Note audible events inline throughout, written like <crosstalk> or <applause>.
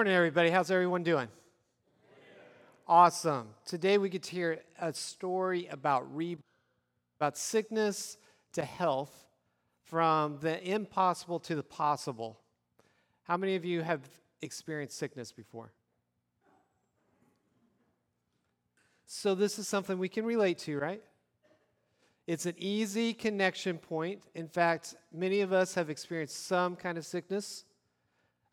morning, everybody. How's everyone doing? Awesome. Today we get to hear a story about re- about sickness to health, from the impossible to the possible. How many of you have experienced sickness before? So this is something we can relate to, right? It's an easy connection point. In fact, many of us have experienced some kind of sickness.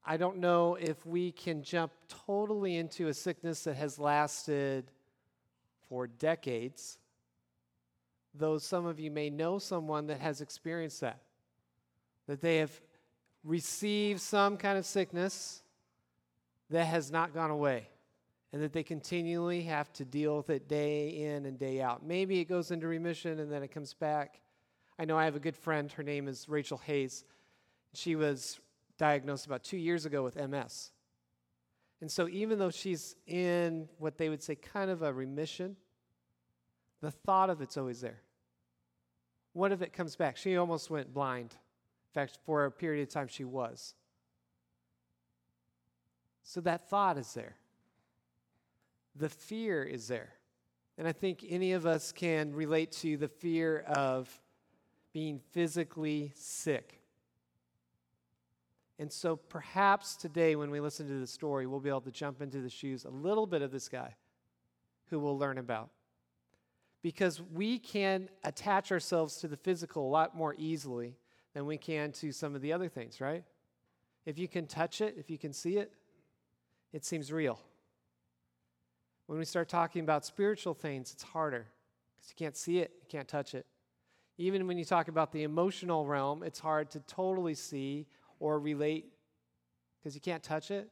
I don't know if we can jump totally into a sickness that has lasted for decades, though some of you may know someone that has experienced that, that they have received some kind of sickness that has not gone away and that they continually have to deal with it day in and day out. Maybe it goes into remission and then it comes back. I know I have a good friend, her name is Rachel Hayes. She was diagnosed about two years ago with MS. And so, even though she's in what they would say kind of a remission, the thought of it's always there. What if it comes back? She almost went blind. In fact, for a period of time, she was. So, that thought is there the fear is there. And I think any of us can relate to the fear of being physically sick. And so perhaps today, when we listen to the story, we'll be able to jump into the shoes a little bit of this guy who we'll learn about. Because we can attach ourselves to the physical a lot more easily than we can to some of the other things, right? If you can touch it, if you can see it, it seems real. When we start talking about spiritual things, it's harder because you can't see it, you can't touch it. Even when you talk about the emotional realm, it's hard to totally see or relate because you can't touch it.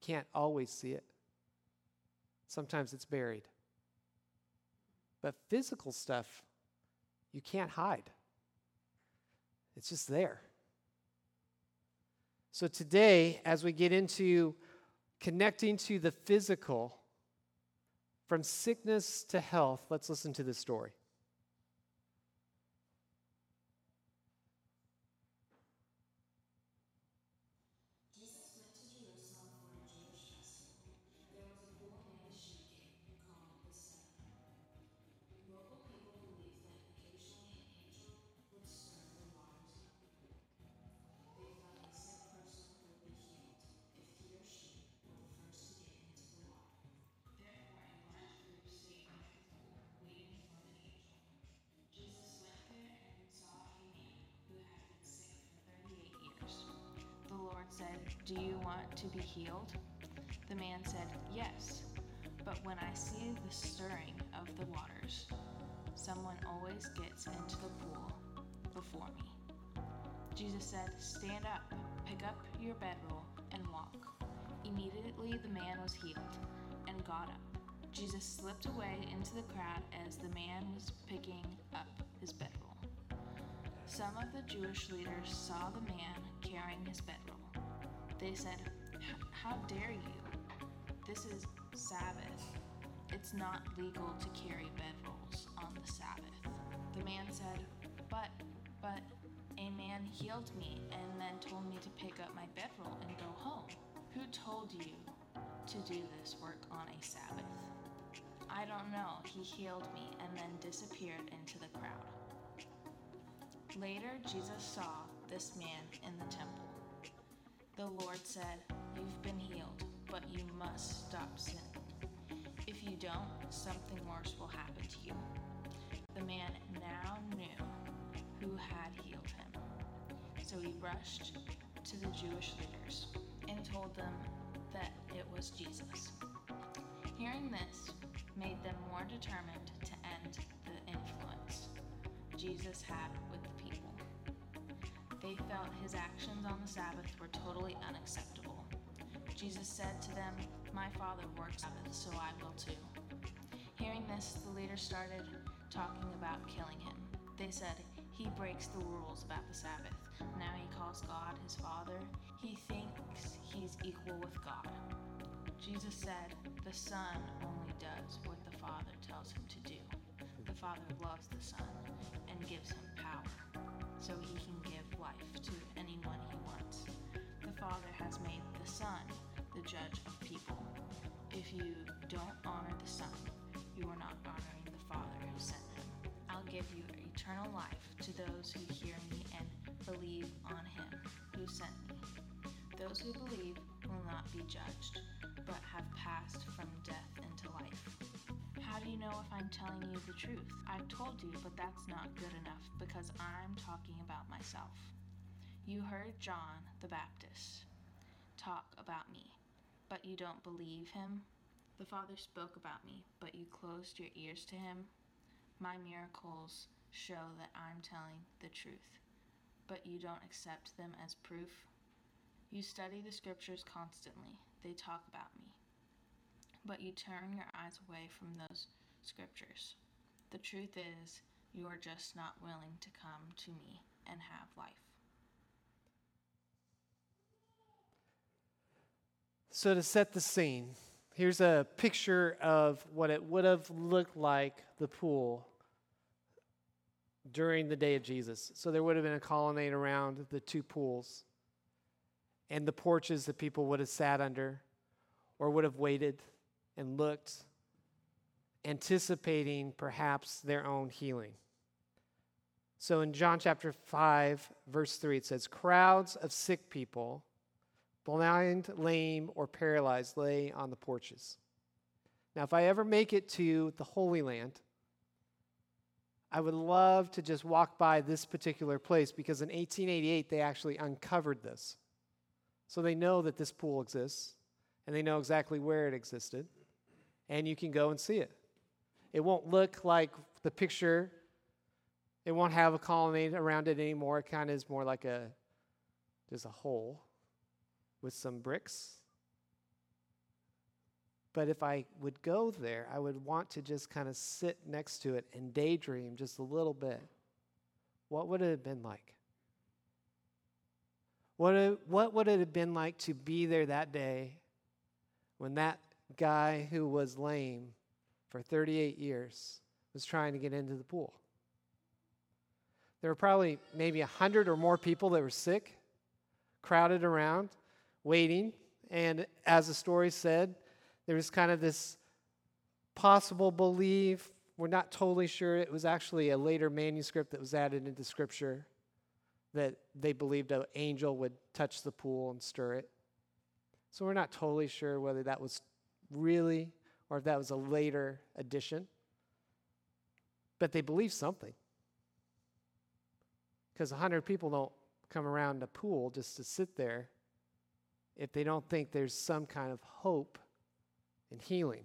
You can't always see it. Sometimes it's buried. But physical stuff, you can't hide, it's just there. So today, as we get into connecting to the physical from sickness to health, let's listen to this story. Do you want to be healed? The man said, Yes. But when I see the stirring of the waters, someone always gets into the pool before me. Jesus said, Stand up, pick up your bedroll, and walk. Immediately the man was healed and got up. Jesus slipped away into the crowd as the man was picking up his bedroll. Some of the Jewish leaders saw the man carrying his bedroll they said, How dare you? This is Sabbath. It's not legal to carry bedrolls on the Sabbath. The man said, But, but, a man healed me and then told me to pick up my bedroll and go home. Who told you to do this work on a Sabbath? I don't know. He healed me and then disappeared into the crowd. Later, Jesus saw this man in the temple. The Lord said, You've been healed, but you must stop sinning. If you don't, something worse will happen to you. The man now knew who had healed him. So he rushed to the Jewish leaders and told them that it was Jesus. Hearing this made them more determined to end the influence Jesus had. They felt his actions on the Sabbath were totally unacceptable. Jesus said to them, My Father works Sabbath, so I will too. Hearing this, the leaders started talking about killing him. They said, He breaks the rules about the Sabbath. Now he calls God his Father. He thinks he's equal with God. Jesus said, The Son only does what the Father tells him to do. The Father loves the Son and gives him power so he can give life to anyone he wants. The Father has made the Son the judge of people. If you don't honor the Son, you are not honoring the Father who sent him. I'll give you eternal life to those who hear me and believe on him who sent me. Those who believe will not be judged, but have passed from death. How do you know if I'm telling you the truth? I've told you, but that's not good enough because I'm talking about myself. You heard John the Baptist talk about me, but you don't believe him? The Father spoke about me, but you closed your ears to him? My miracles show that I'm telling the truth, but you don't accept them as proof? You study the scriptures constantly, they talk about me, but you turn your eyes away from those scriptures. The truth is, you are just not willing to come to me and have life. So, to set the scene, here's a picture of what it would have looked like the pool during the day of Jesus. So, there would have been a colonnade around the two pools and the porches that people would have sat under or would have waited and looked, anticipating perhaps their own healing. So, in John chapter 5, verse 3, it says, Crowds of sick people blind, lame, or paralyzed lay on the porches. Now, if I ever make it to the Holy Land, I would love to just walk by this particular place because in 1888 they actually uncovered this. So they know that this pool exists and they know exactly where it existed, and you can go and see it. It won't look like the picture, it won't have a colonnade around it anymore. It kind of is more like a just a hole with some bricks. But if I would go there, I would want to just kind of sit next to it and daydream just a little bit. What would it have been like? What, what would it have been like to be there that day when that guy who was lame for 38 years was trying to get into the pool? There were probably maybe 100 or more people that were sick, crowded around waiting. And as the story said, there was kind of this possible belief. We're not totally sure. It was actually a later manuscript that was added into Scripture that they believed an angel would touch the pool and stir it. So we're not totally sure whether that was really or if that was a later addition. But they believe something. Because 100 people don't come around a pool just to sit there if they don't think there's some kind of hope and healing.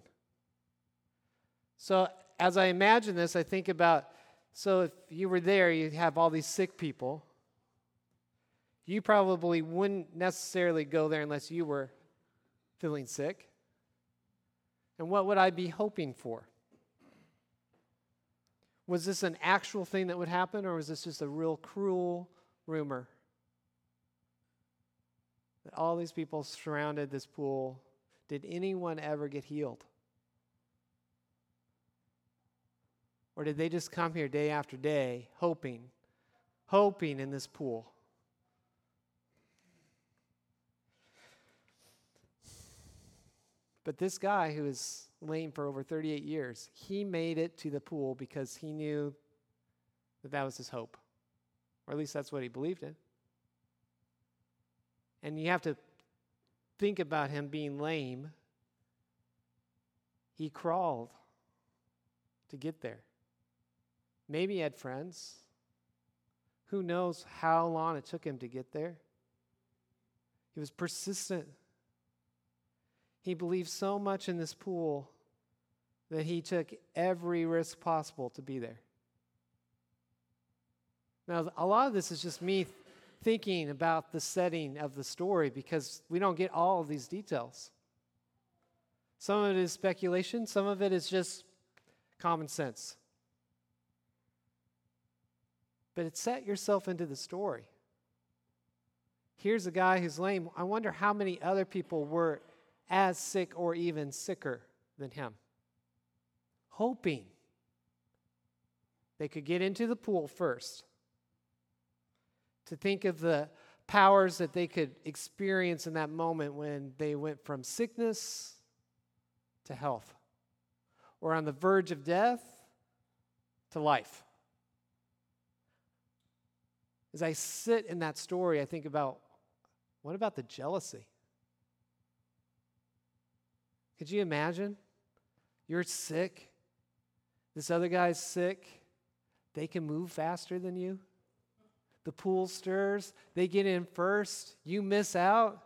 So, as I imagine this, I think about so if you were there, you have all these sick people. You probably wouldn't necessarily go there unless you were feeling sick. And what would I be hoping for? Was this an actual thing that would happen, or was this just a real cruel rumor? that all these people surrounded this pool. Did anyone ever get healed? Or did they just come here day after day hoping, hoping in this pool? But this guy who was lame for over 38 years, he made it to the pool because he knew that that was his hope. Or at least that's what he believed in. And you have to think about him being lame. He crawled to get there. Maybe he had friends. Who knows how long it took him to get there? He was persistent. He believed so much in this pool that he took every risk possible to be there. Now, a lot of this is just me thinking about the setting of the story because we don't get all of these details. Some of it is speculation, some of it is just common sense. But it set yourself into the story. Here's a guy who's lame. I wonder how many other people were as sick or even sicker than him. Hoping they could get into the pool first to think of the powers that they could experience in that moment when they went from sickness to health, or on the verge of death to life. As I sit in that story, I think about what about the jealousy? Could you imagine? You're sick, this other guy's sick, they can move faster than you. The pool stirs, they get in first, you miss out.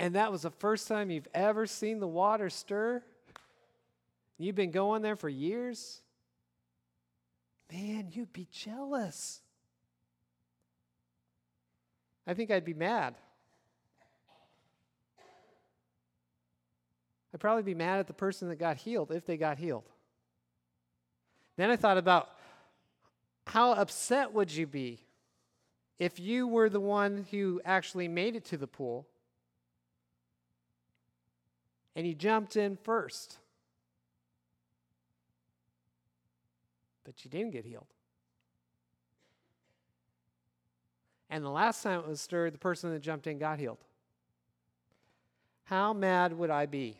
And that was the first time you've ever seen the water stir. You've been going there for years. Man, you'd be jealous. I think I'd be mad. I'd probably be mad at the person that got healed if they got healed. Then I thought about how upset would you be if you were the one who actually made it to the pool and you jumped in first, but you didn't get healed? And the last time it was stirred, the person that jumped in got healed. How mad would I be?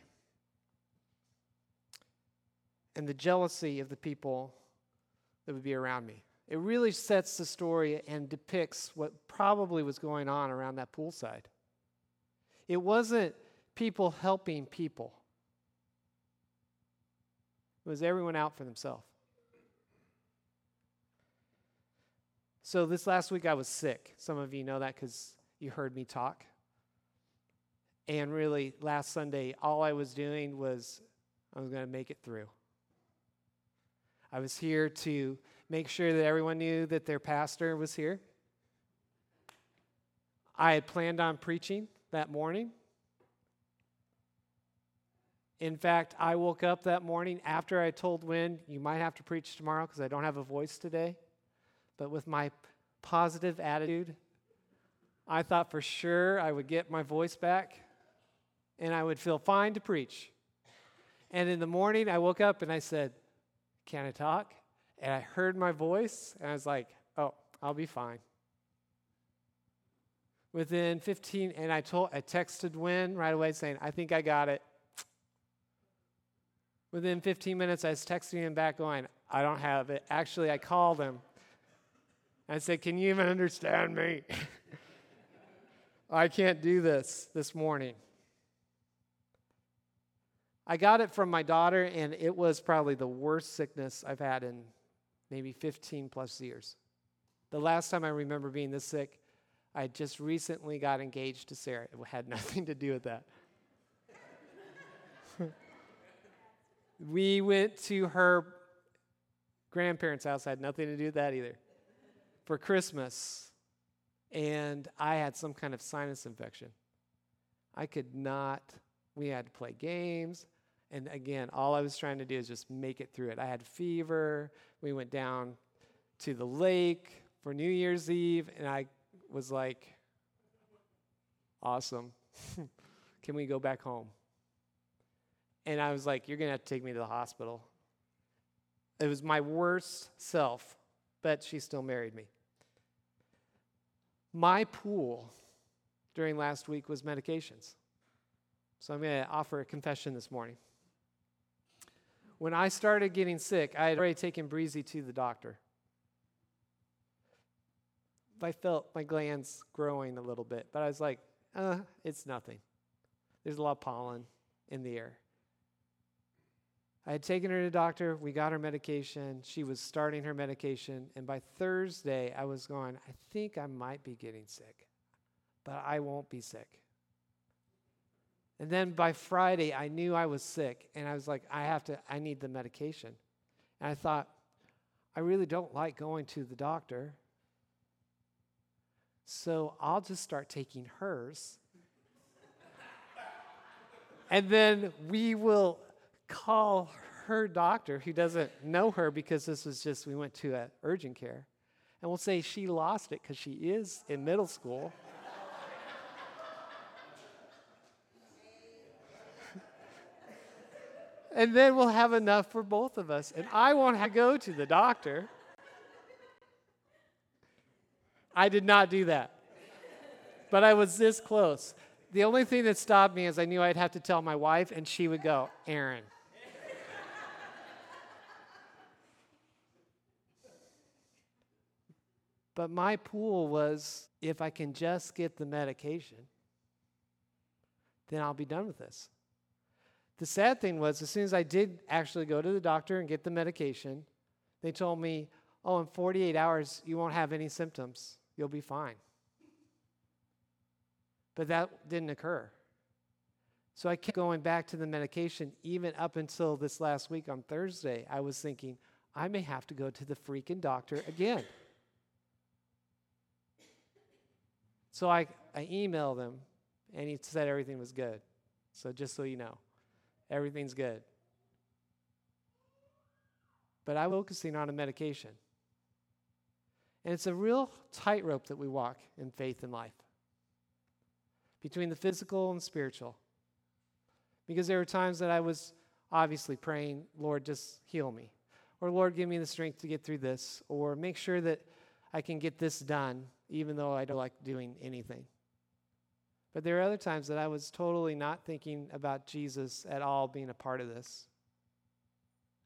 And the jealousy of the people that would be around me. It really sets the story and depicts what probably was going on around that poolside. It wasn't people helping people, it was everyone out for themselves. So, this last week I was sick. Some of you know that because you heard me talk. And really, last Sunday, all I was doing was I was going to make it through. I was here to make sure that everyone knew that their pastor was here. I had planned on preaching that morning. In fact, I woke up that morning after I told Wynn, you might have to preach tomorrow because I don't have a voice today. But with my positive attitude, I thought for sure I would get my voice back and I would feel fine to preach. And in the morning, I woke up and I said, Can I talk? And I heard my voice and I was like, Oh, I'll be fine. Within 15, and I told, I texted Wynn right away saying, I think I got it. Within 15 minutes, I was texting him back going, I don't have it. Actually, I called him I said, Can you even understand me? <laughs> I can't do this this morning. I got it from my daughter, and it was probably the worst sickness I've had in maybe 15 plus years. The last time I remember being this sick, I just recently got engaged to Sarah. It had <laughs> nothing to do with that. <laughs> we went to her grandparents' house, had nothing to do with that either for Christmas, and I had some kind of sinus infection. I could not, we had to play games. And again, all I was trying to do is just make it through it. I had fever. We went down to the lake for New Year's Eve, and I was like, awesome. <laughs> Can we go back home? And I was like, you're going to have to take me to the hospital. It was my worst self, but she still married me. My pool during last week was medications. So I'm going to offer a confession this morning. When I started getting sick, I had already taken Breezy to the doctor. I felt my glands growing a little bit, but I was like, uh, it's nothing. There's a lot of pollen in the air. I had taken her to the doctor. We got her medication. She was starting her medication. And by Thursday, I was going, I think I might be getting sick, but I won't be sick. And then by Friday, I knew I was sick. And I was like, I have to, I need the medication. And I thought, I really don't like going to the doctor. So I'll just start taking hers. <laughs> and then we will call her doctor who doesn't know her because this was just, we went to a urgent care. And we'll say she lost it because she is in middle school. And then we'll have enough for both of us. And I won't have to go to the doctor. I did not do that. but I was this close. The only thing that stopped me is I knew I'd have to tell my wife, and she would go, Aaron. but my pool was if I can just get the medication, then I'll be done with this. The sad thing was, as soon as I did actually go to the doctor and get the medication, they told me, oh, in 48 hours, you won't have any symptoms. You'll be fine. But that didn't occur. So I kept going back to the medication even up until this last week on Thursday. I was thinking, I may have to go to the freaking doctor again. So I, I emailed him and he said everything was good. So just so you know, everything's good. But I'm focusing on a medication. And it's a real tightrope that we walk in faith and life between the physical and spiritual. Because there were times that I was obviously praying, Lord, just heal me. Or Lord, give me the strength to get through this. Or make sure that I can get this done, even though I don't like doing anything. But there are other times that I was totally not thinking about Jesus at all being a part of this.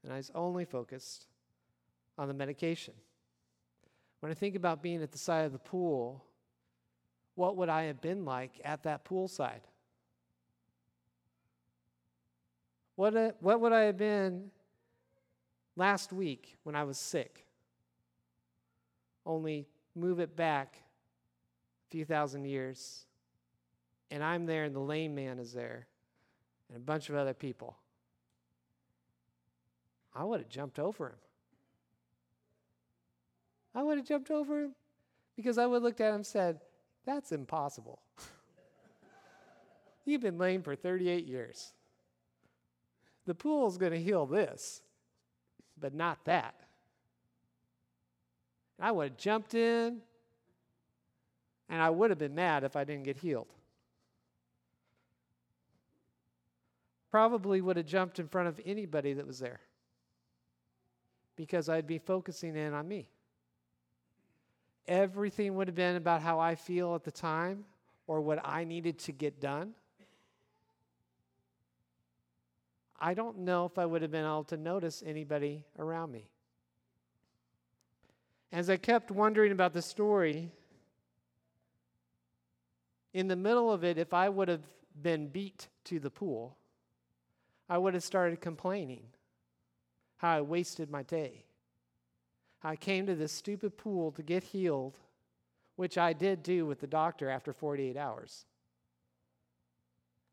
And I was only focused on the medication. When I think about being at the side of the pool, what would I have been like at that poolside? What, a, what would I have been last week when I was sick? Only move it back a few thousand years, and I'm there, and the lame man is there, and a bunch of other people. I would have jumped over him. I would have jumped over him because I would have looked at him and said, That's impossible. <laughs> You've been lame for 38 years. The pool's going to heal this, but not that. I would have jumped in, and I would have been mad if I didn't get healed. Probably would have jumped in front of anybody that was there because I'd be focusing in on me. Everything would have been about how I feel at the time or what I needed to get done. I don't know if I would have been able to notice anybody around me. As I kept wondering about the story, in the middle of it, if I would have been beat to the pool, I would have started complaining how I wasted my day. I came to this stupid pool to get healed, which I did do with the doctor after 48 hours.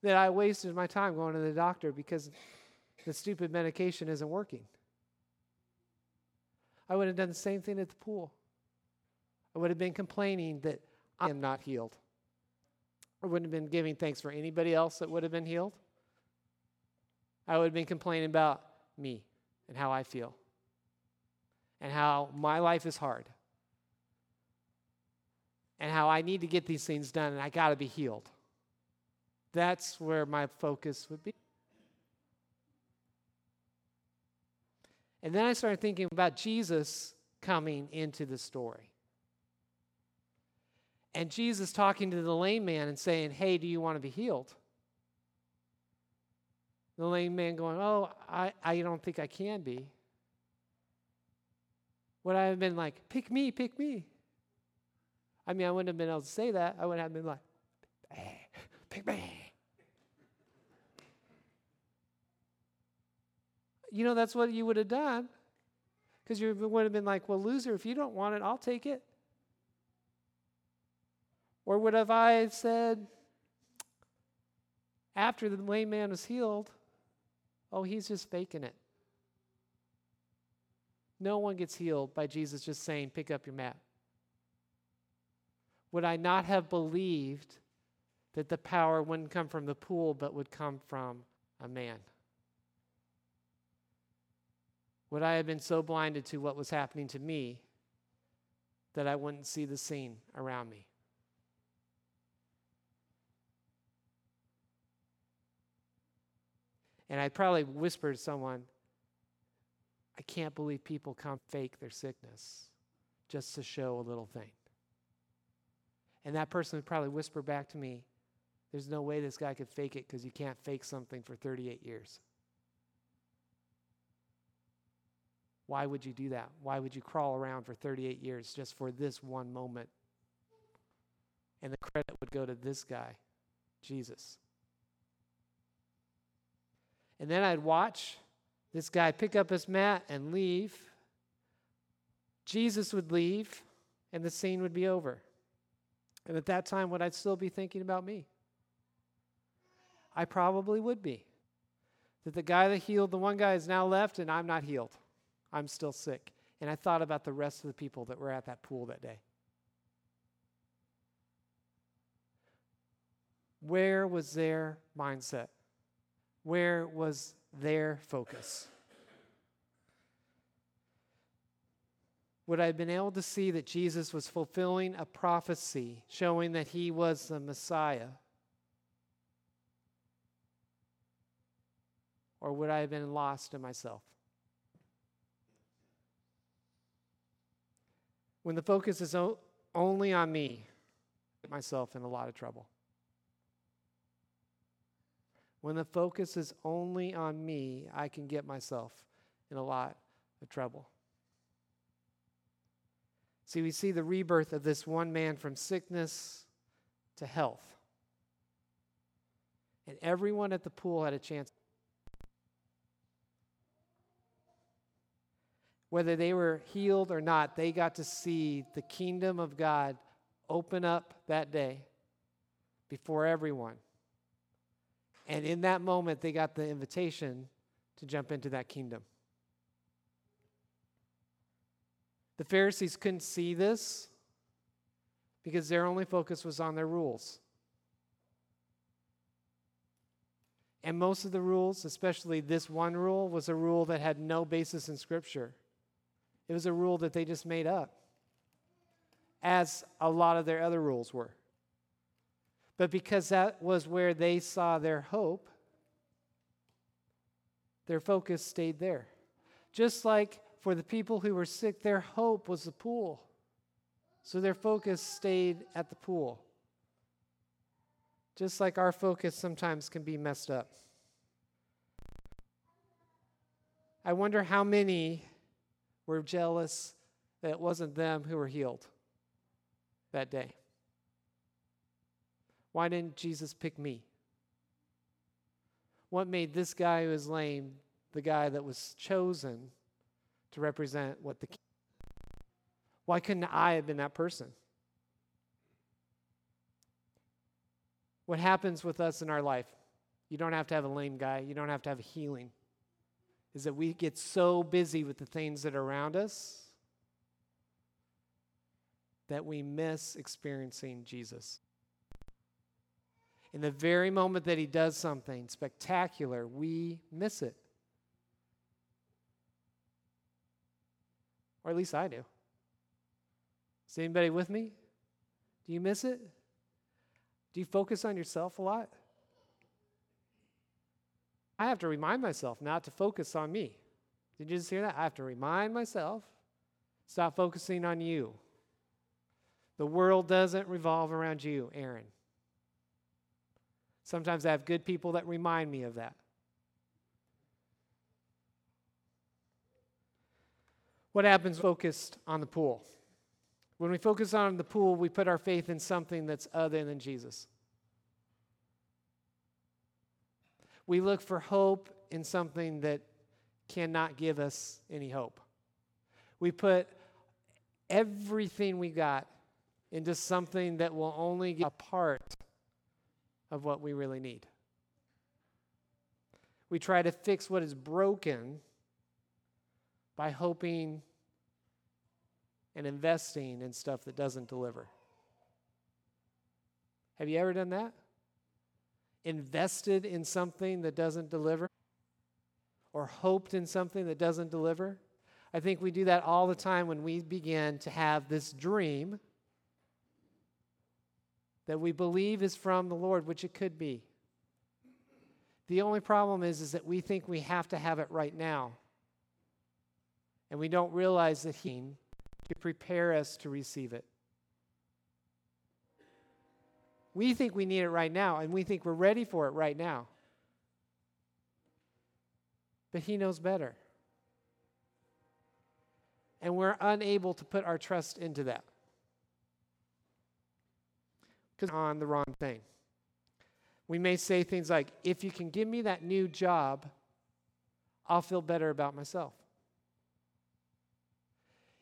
That I wasted my time going to the doctor because the stupid medication isn't working. I would have done the same thing at the pool. I would have been complaining that I am not healed. I wouldn't have been giving thanks for anybody else that would have been healed. I would have been complaining about me and how I feel and how my life is hard and how I need to get these things done and I got to be healed. That's where my focus would be. And then I started thinking about Jesus coming into the story. And Jesus talking to the lame man and saying, Hey, do you want to be healed? The lame man going, Oh, I, I don't think I can be. Would I have been like, Pick me, pick me? I mean, I wouldn't have been able to say that. I would have been like, hey, Pick me. you know, that's what you would have done. Because you would have been like, well, loser, if you don't want it, I'll take it. Or would have I said, after the lame man was healed, oh, he's just faking it. No one gets healed by Jesus just saying, pick up your mat. Would I not have believed that the power wouldn't come from the pool, but would come from a man? Would I have been so blinded to what was happening to me that I wouldn't see the scene around me? And I'd probably whisper to someone, I can't believe people come fake their sickness just to show a little thing. And that person would probably whisper back to me, There's no way this guy could fake it because you can't fake something for 38 years. Why would you do that? Why would you crawl around for 38 years just for this one moment? And the credit would go to this guy, Jesus. And then I'd watch this guy pick up his mat and leave. Jesus would leave, and the scene would be over. And at that time, would I still be thinking about me? I probably would be. That the guy that healed the one guy is now left, and I'm not healed. I'm still sick. And I thought about the rest of the people that were at that pool that day. Where was their mindset? Where was their focus? Would I have been able to see that Jesus was fulfilling a prophecy showing that he was the Messiah? Or would I have been lost in myself? When the focus is only on me, myself in a lot of trouble. When the focus is only on me, I can get myself in a lot of trouble. See, we see the rebirth of this one man from sickness to health. And everyone at the pool had a chance. Whether they were healed or not, they got to see the kingdom of God open up that day before everyone. And in that moment, they got the invitation to jump into that kingdom. The Pharisees couldn't see this because their only focus was on their rules. And most of the rules, especially this one rule, was a rule that had no basis in Scripture. It was a rule that they just made up, as a lot of their other rules were. But because that was where they saw their hope, their focus stayed there. Just like for the people who were sick, their hope was the pool. So their focus stayed at the pool. Just like our focus sometimes can be messed up. I wonder how many were jealous that it wasn't them who were healed that day. Why didn't Jesus pick me? What made this guy who is lame the guy that was chosen to represent what the king? Why couldn't I have been that person? What happens with us in our life? You don't have to have a lame guy, you don't have to have a healing. Is that we get so busy with the things that are around us that we miss experiencing Jesus. In the very moment that he does something spectacular, we miss it. Or at least I do. Is anybody with me? Do you miss it? Do you focus on yourself a lot? I have to remind myself not to focus on me. Did you just hear that? I have to remind myself stop focusing on you. The world doesn't revolve around you, Aaron. Sometimes I have good people that remind me of that. What happens focused on the pool? When we focus on the pool, we put our faith in something that's other than Jesus. We look for hope in something that cannot give us any hope. We put everything we got into something that will only get a part of what we really need. We try to fix what is broken by hoping and investing in stuff that doesn't deliver. Have you ever done that? Invested in something that doesn't deliver? Or hoped in something that doesn't deliver? I think we do that all the time when we begin to have this dream that we believe is from the Lord, which it could be. The only problem is, is that we think we have to have it right now. And we don't realize that He to prepare us to receive it. We think we need it right now, and we think we're ready for it right now. But He knows better. And we're unable to put our trust into that because on the wrong thing. We may say things like, if you can give me that new job, I'll feel better about myself.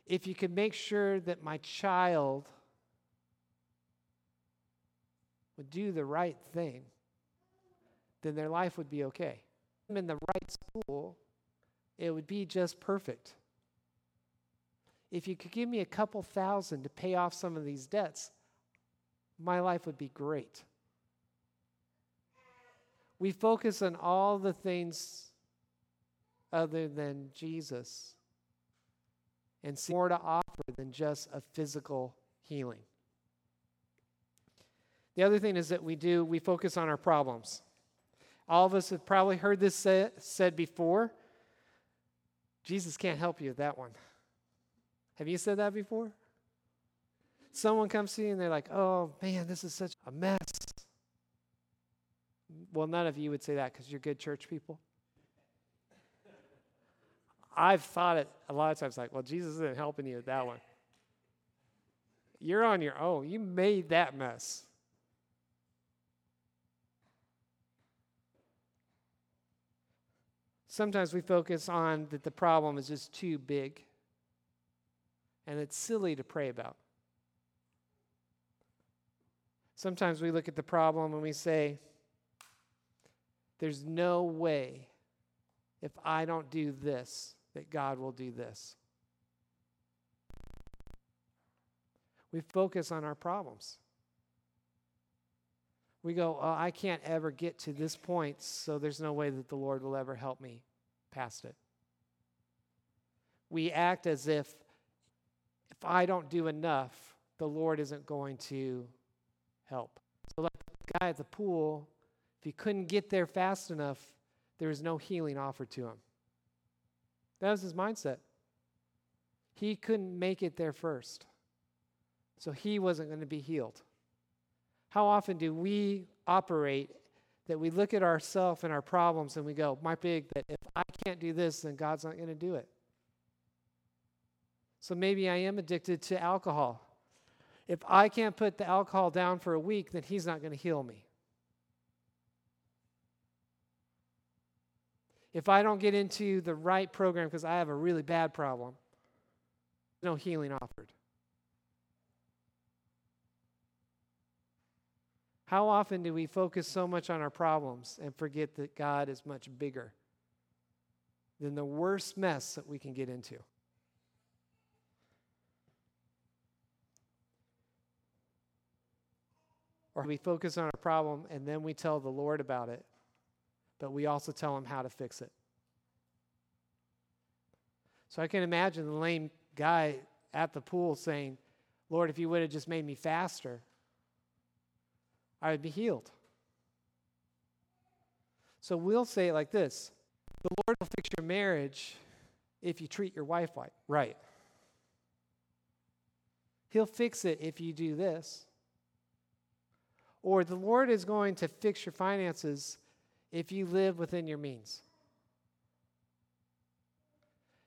If you can make sure that my child would do the right thing, then their life would be okay. In the right school, it would be just perfect. If you could give me a couple thousand to pay off some of these debts, my life would be great. We focus on all the things other than Jesus and see more to offer than just a physical healing. The other thing is that we do, we focus on our problems. All of us have probably heard this say, said before. Jesus can't help you with that one. Have you said that before? Someone comes to you and they're like, oh man, this is such a mess. Well, none of you would say that because you're good church people. I've thought it a lot of times like, well, Jesus isn't helping you with that one. You're on your own. You made that mess. Sometimes we focus on that the problem is just too big and it's silly to pray about. Sometimes we look at the problem and we say, There's no way if I don't do this that God will do this. We focus on our problems. We go, oh, I can't ever get to this point, so there's no way that the Lord will ever help me past it. We act as if if I don't do enough, the Lord isn't going to help. So, like the guy at the pool, if he couldn't get there fast enough, there was no healing offered to him. That was his mindset. He couldn't make it there first. So he wasn't going to be healed. How often do we operate that we look at ourselves and our problems and we go, my big, that if I can't do this, then God's not going to do it? So maybe I am addicted to alcohol. If I can't put the alcohol down for a week, then He's not going to heal me. If I don't get into the right program because I have a really bad problem, no healing offered. How often do we focus so much on our problems and forget that God is much bigger than the worst mess that we can get into? Or we focus on our problem and then we tell the Lord about it, but we also tell him how to fix it. So I can imagine the lame guy at the pool saying, Lord, if you would have just made me faster, I would be healed. So we'll say it like this The Lord will fix your marriage if you treat your wife right. He'll fix it if you do this. Or the Lord is going to fix your finances if you live within your means.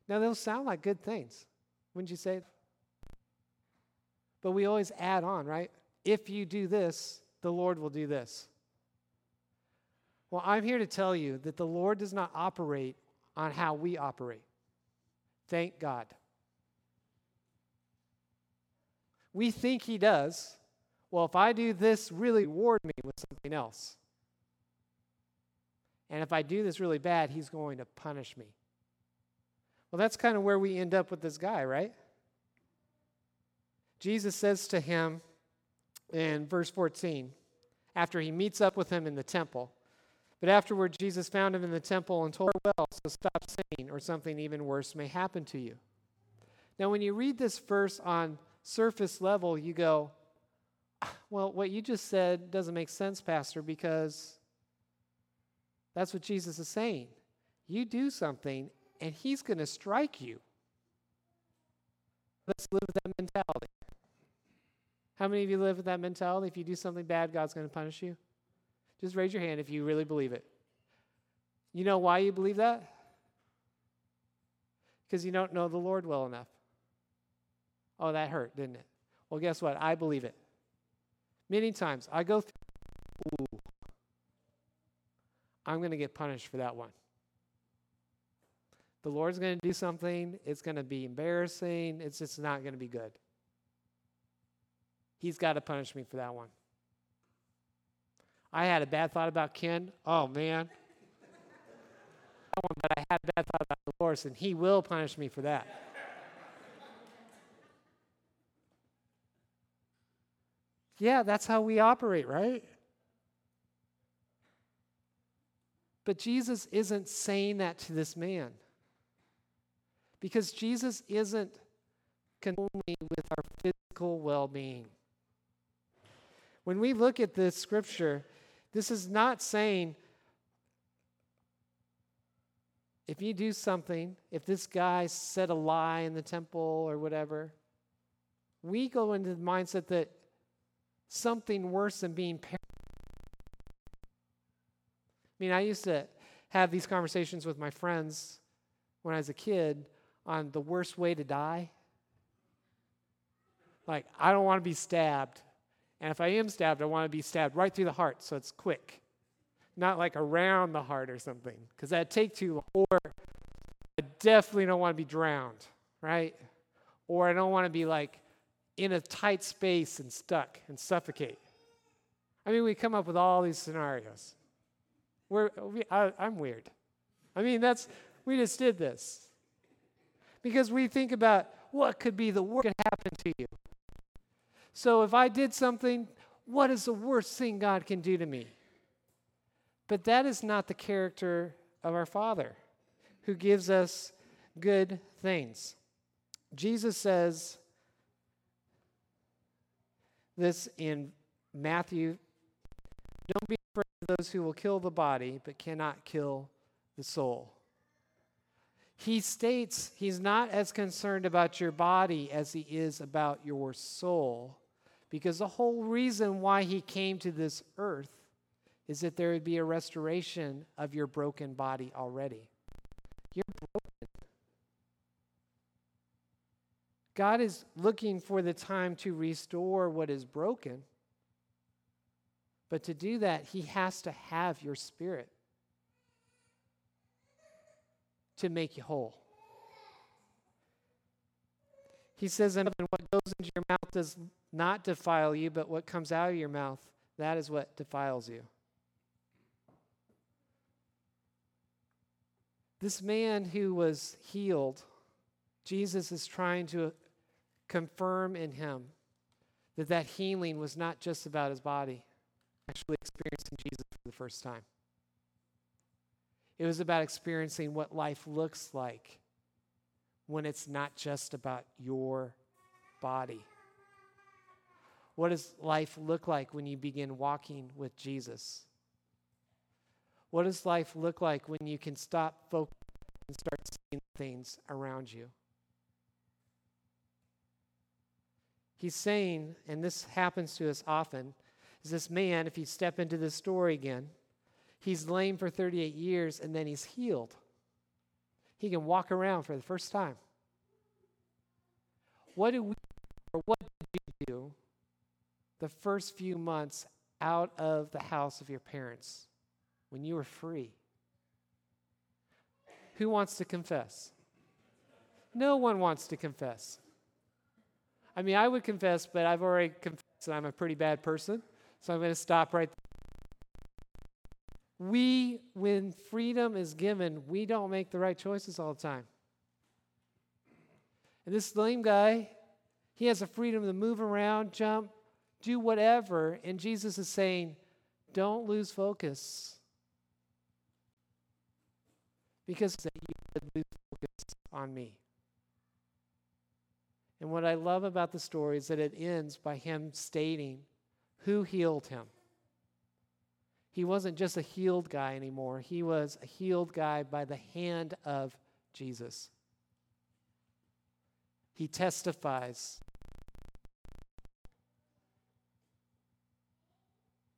Now, those sound like good things, wouldn't you say? But we always add on, right? If you do this, the Lord will do this. Well, I'm here to tell you that the Lord does not operate on how we operate. Thank God. We think He does, well, if I do this, really reward me with something else. And if I do this really bad, he's going to punish me. Well, that's kind of where we end up with this guy, right? Jesus says to him in verse 14, after he meets up with him in the temple, but afterward, Jesus found him in the temple and told him, Well, so stop sinning, or something even worse may happen to you. Now, when you read this verse on surface level, you go, well, what you just said doesn't make sense, Pastor, because that's what Jesus is saying. You do something, and He's going to strike you. Let's live with that mentality. How many of you live with that mentality? If you do something bad, God's going to punish you? Just raise your hand if you really believe it. You know why you believe that? Because you don't know the Lord well enough. Oh, that hurt, didn't it? Well, guess what? I believe it. Many times I go through, ooh, I'm going to get punished for that one. The Lord's going to do something, it's going to be embarrassing, it's just not going to be good. He's got to punish me for that one. I had a bad thought about Ken. Oh, man. <laughs> but I had a bad thought about the Dolores, and he will punish me for that. Yeah, that's how we operate, right? But Jesus isn't saying that to this man. Because Jesus isn't concerned with our physical well being. When we look at this scripture, this is not saying if you do something, if this guy said a lie in the temple or whatever, we go into the mindset that something worse than being paranoid. I mean, I used to have these conversations with my friends when I was a kid on the worst way to die. Like, I don't want to be stabbed. And if I am stabbed, I want to be stabbed right through the heart so it's quick. Not like around the heart or something, because that'd take too long. Or I definitely don't want to be drowned, right? Or I don't want to be like in a tight space and stuck and suffocate. I mean, we come up with all these scenarios. We're, we, I, I'm weird. I mean, that's, we just did this. Because we think about what could be the worst that could happen to you. So if I did something, what is the worst thing God can do to me? But that is not the character of our Father who gives us good things. Jesus says this in Matthew Don't be afraid of those who will kill the body, but cannot kill the soul. He states he's not as concerned about your body as he is about your soul. Because the whole reason why he came to this earth is that there would be a restoration of your broken body already. You're broken. God is looking for the time to restore what is broken. But to do that, he has to have your spirit to make you whole. He says, and what goes into your mouth does not defile you, but what comes out of your mouth, that is what defiles you. This man who was healed, Jesus is trying to confirm in him that that healing was not just about his body, actually experiencing Jesus for the first time. It was about experiencing what life looks like when it's not just about your body. What does life look like when you begin walking with Jesus? What does life look like when you can stop focusing and start seeing things around you? He's saying, and this happens to us often, is this man, if you step into this story again, He's lame for 38 years and then he's healed. He can walk around for the first time. What do we or what did you do the first few months out of the house of your parents when you were free? Who wants to confess? No one wants to confess. I mean, I would confess, but I've already confessed that I'm a pretty bad person. So I'm going to stop right there. We, when freedom is given, we don't make the right choices all the time. And this lame guy, he has the freedom to move around, jump, do whatever. And Jesus is saying, don't lose focus. Because you would lose focus on me. And what I love about the story is that it ends by him stating who healed him. He wasn't just a healed guy anymore, he was a healed guy by the hand of Jesus. He testifies.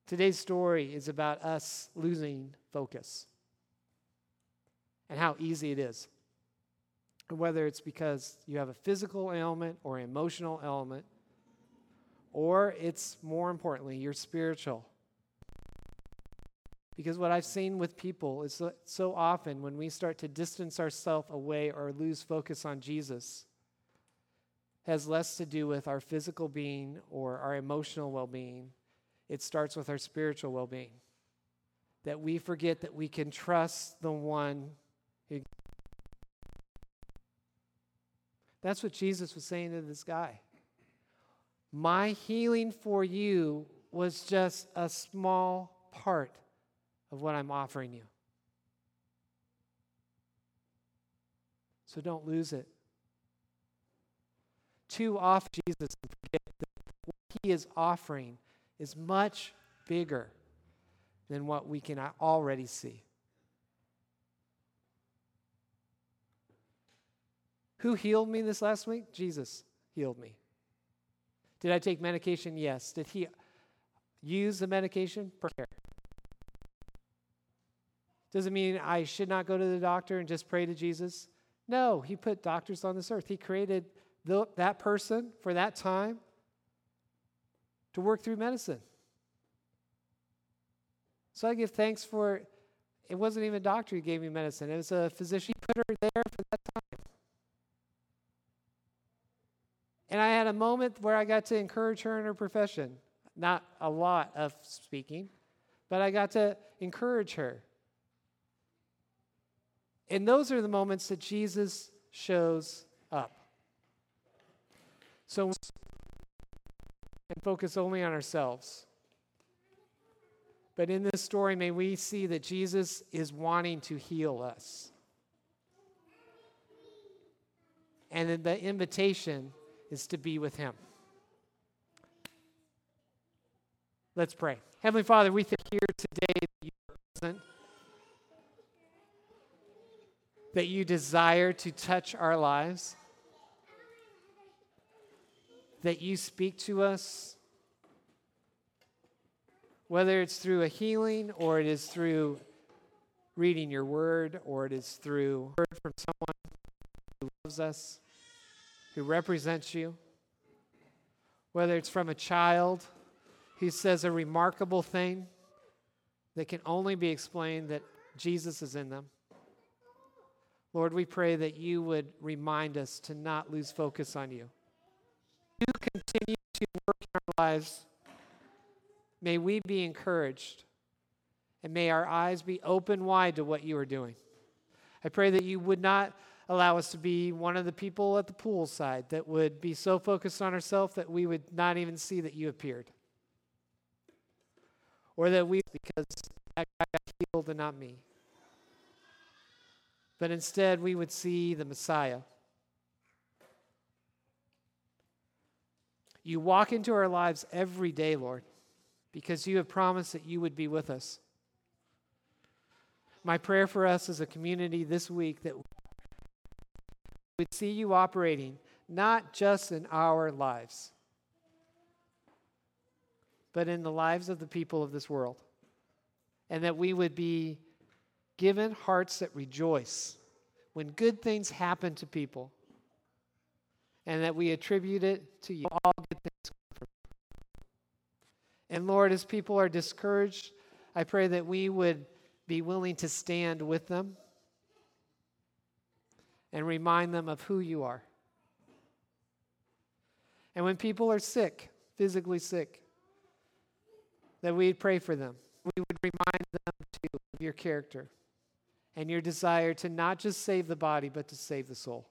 Today's story is about us losing focus and how easy it is. Whether it's because you have a physical ailment or an emotional ailment, or it's more importantly, your spiritual. Because what I've seen with people is so, so often when we start to distance ourselves away or lose focus on Jesus, has less to do with our physical being or our emotional well being. It starts with our spiritual well being. That we forget that we can trust the one who. That's what Jesus was saying to this guy. My healing for you was just a small part of what I'm offering you. So don't lose it. Too often, Jesus forget that what he is offering is much bigger than what we can already see. Who healed me this last week? Jesus healed me. Did I take medication? Yes. Did he use the medication? Prayer. Does it mean I should not go to the doctor and just pray to Jesus? No, he put doctors on this earth. He created the, that person for that time to work through medicine. So I give thanks for it wasn't even a doctor who gave me medicine. It was a physician. He put her there for that And I had a moment where I got to encourage her in her profession. Not a lot of speaking, but I got to encourage her. And those are the moments that Jesus shows up. So, and focus only on ourselves. But in this story, may we see that Jesus is wanting to heal us. And the invitation is to be with Him. Let's pray. Heavenly Father, we thank you here today that you are present that you desire to touch our lives, that you speak to us, whether it's through a healing or it is through reading your word or it is through word from someone who loves us, who represents you, whether it's from a child who says a remarkable thing that can only be explained that Jesus is in them Lord, we pray that you would remind us to not lose focus on you. You continue to work in our lives. May we be encouraged and may our eyes be open wide to what you are doing. I pray that you would not allow us to be one of the people at the poolside that would be so focused on ourselves that we would not even see that you appeared. Or that we, because that guy got healed and not me but instead we would see the Messiah. You walk into our lives every day, Lord, because you have promised that you would be with us. My prayer for us as a community this week that we'd see you operating not just in our lives, but in the lives of the people of this world. And that we would be given hearts that rejoice when good things happen to people, and that we attribute it to you. All good things. And Lord, as people are discouraged, I pray that we would be willing to stand with them and remind them of who you are. And when people are sick, physically sick, that we'd pray for them. We would remind them too of your character and your desire to not just save the body, but to save the soul.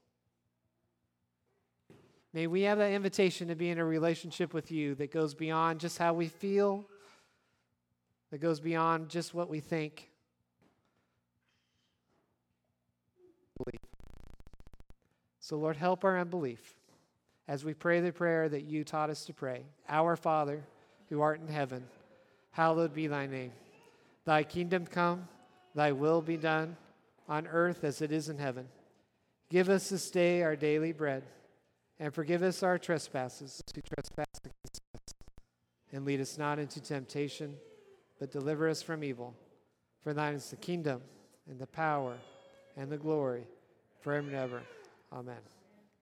May we have that invitation to be in a relationship with you that goes beyond just how we feel, that goes beyond just what we think. So, Lord, help our unbelief as we pray the prayer that you taught us to pray Our Father, who art in heaven, hallowed be thy name. Thy kingdom come. Thy will be done on earth as it is in heaven. Give us this day our daily bread, and forgive us our trespasses who trespass against us. And lead us not into temptation, but deliver us from evil. For thine is the kingdom, and the power, and the glory, forever and ever. Amen.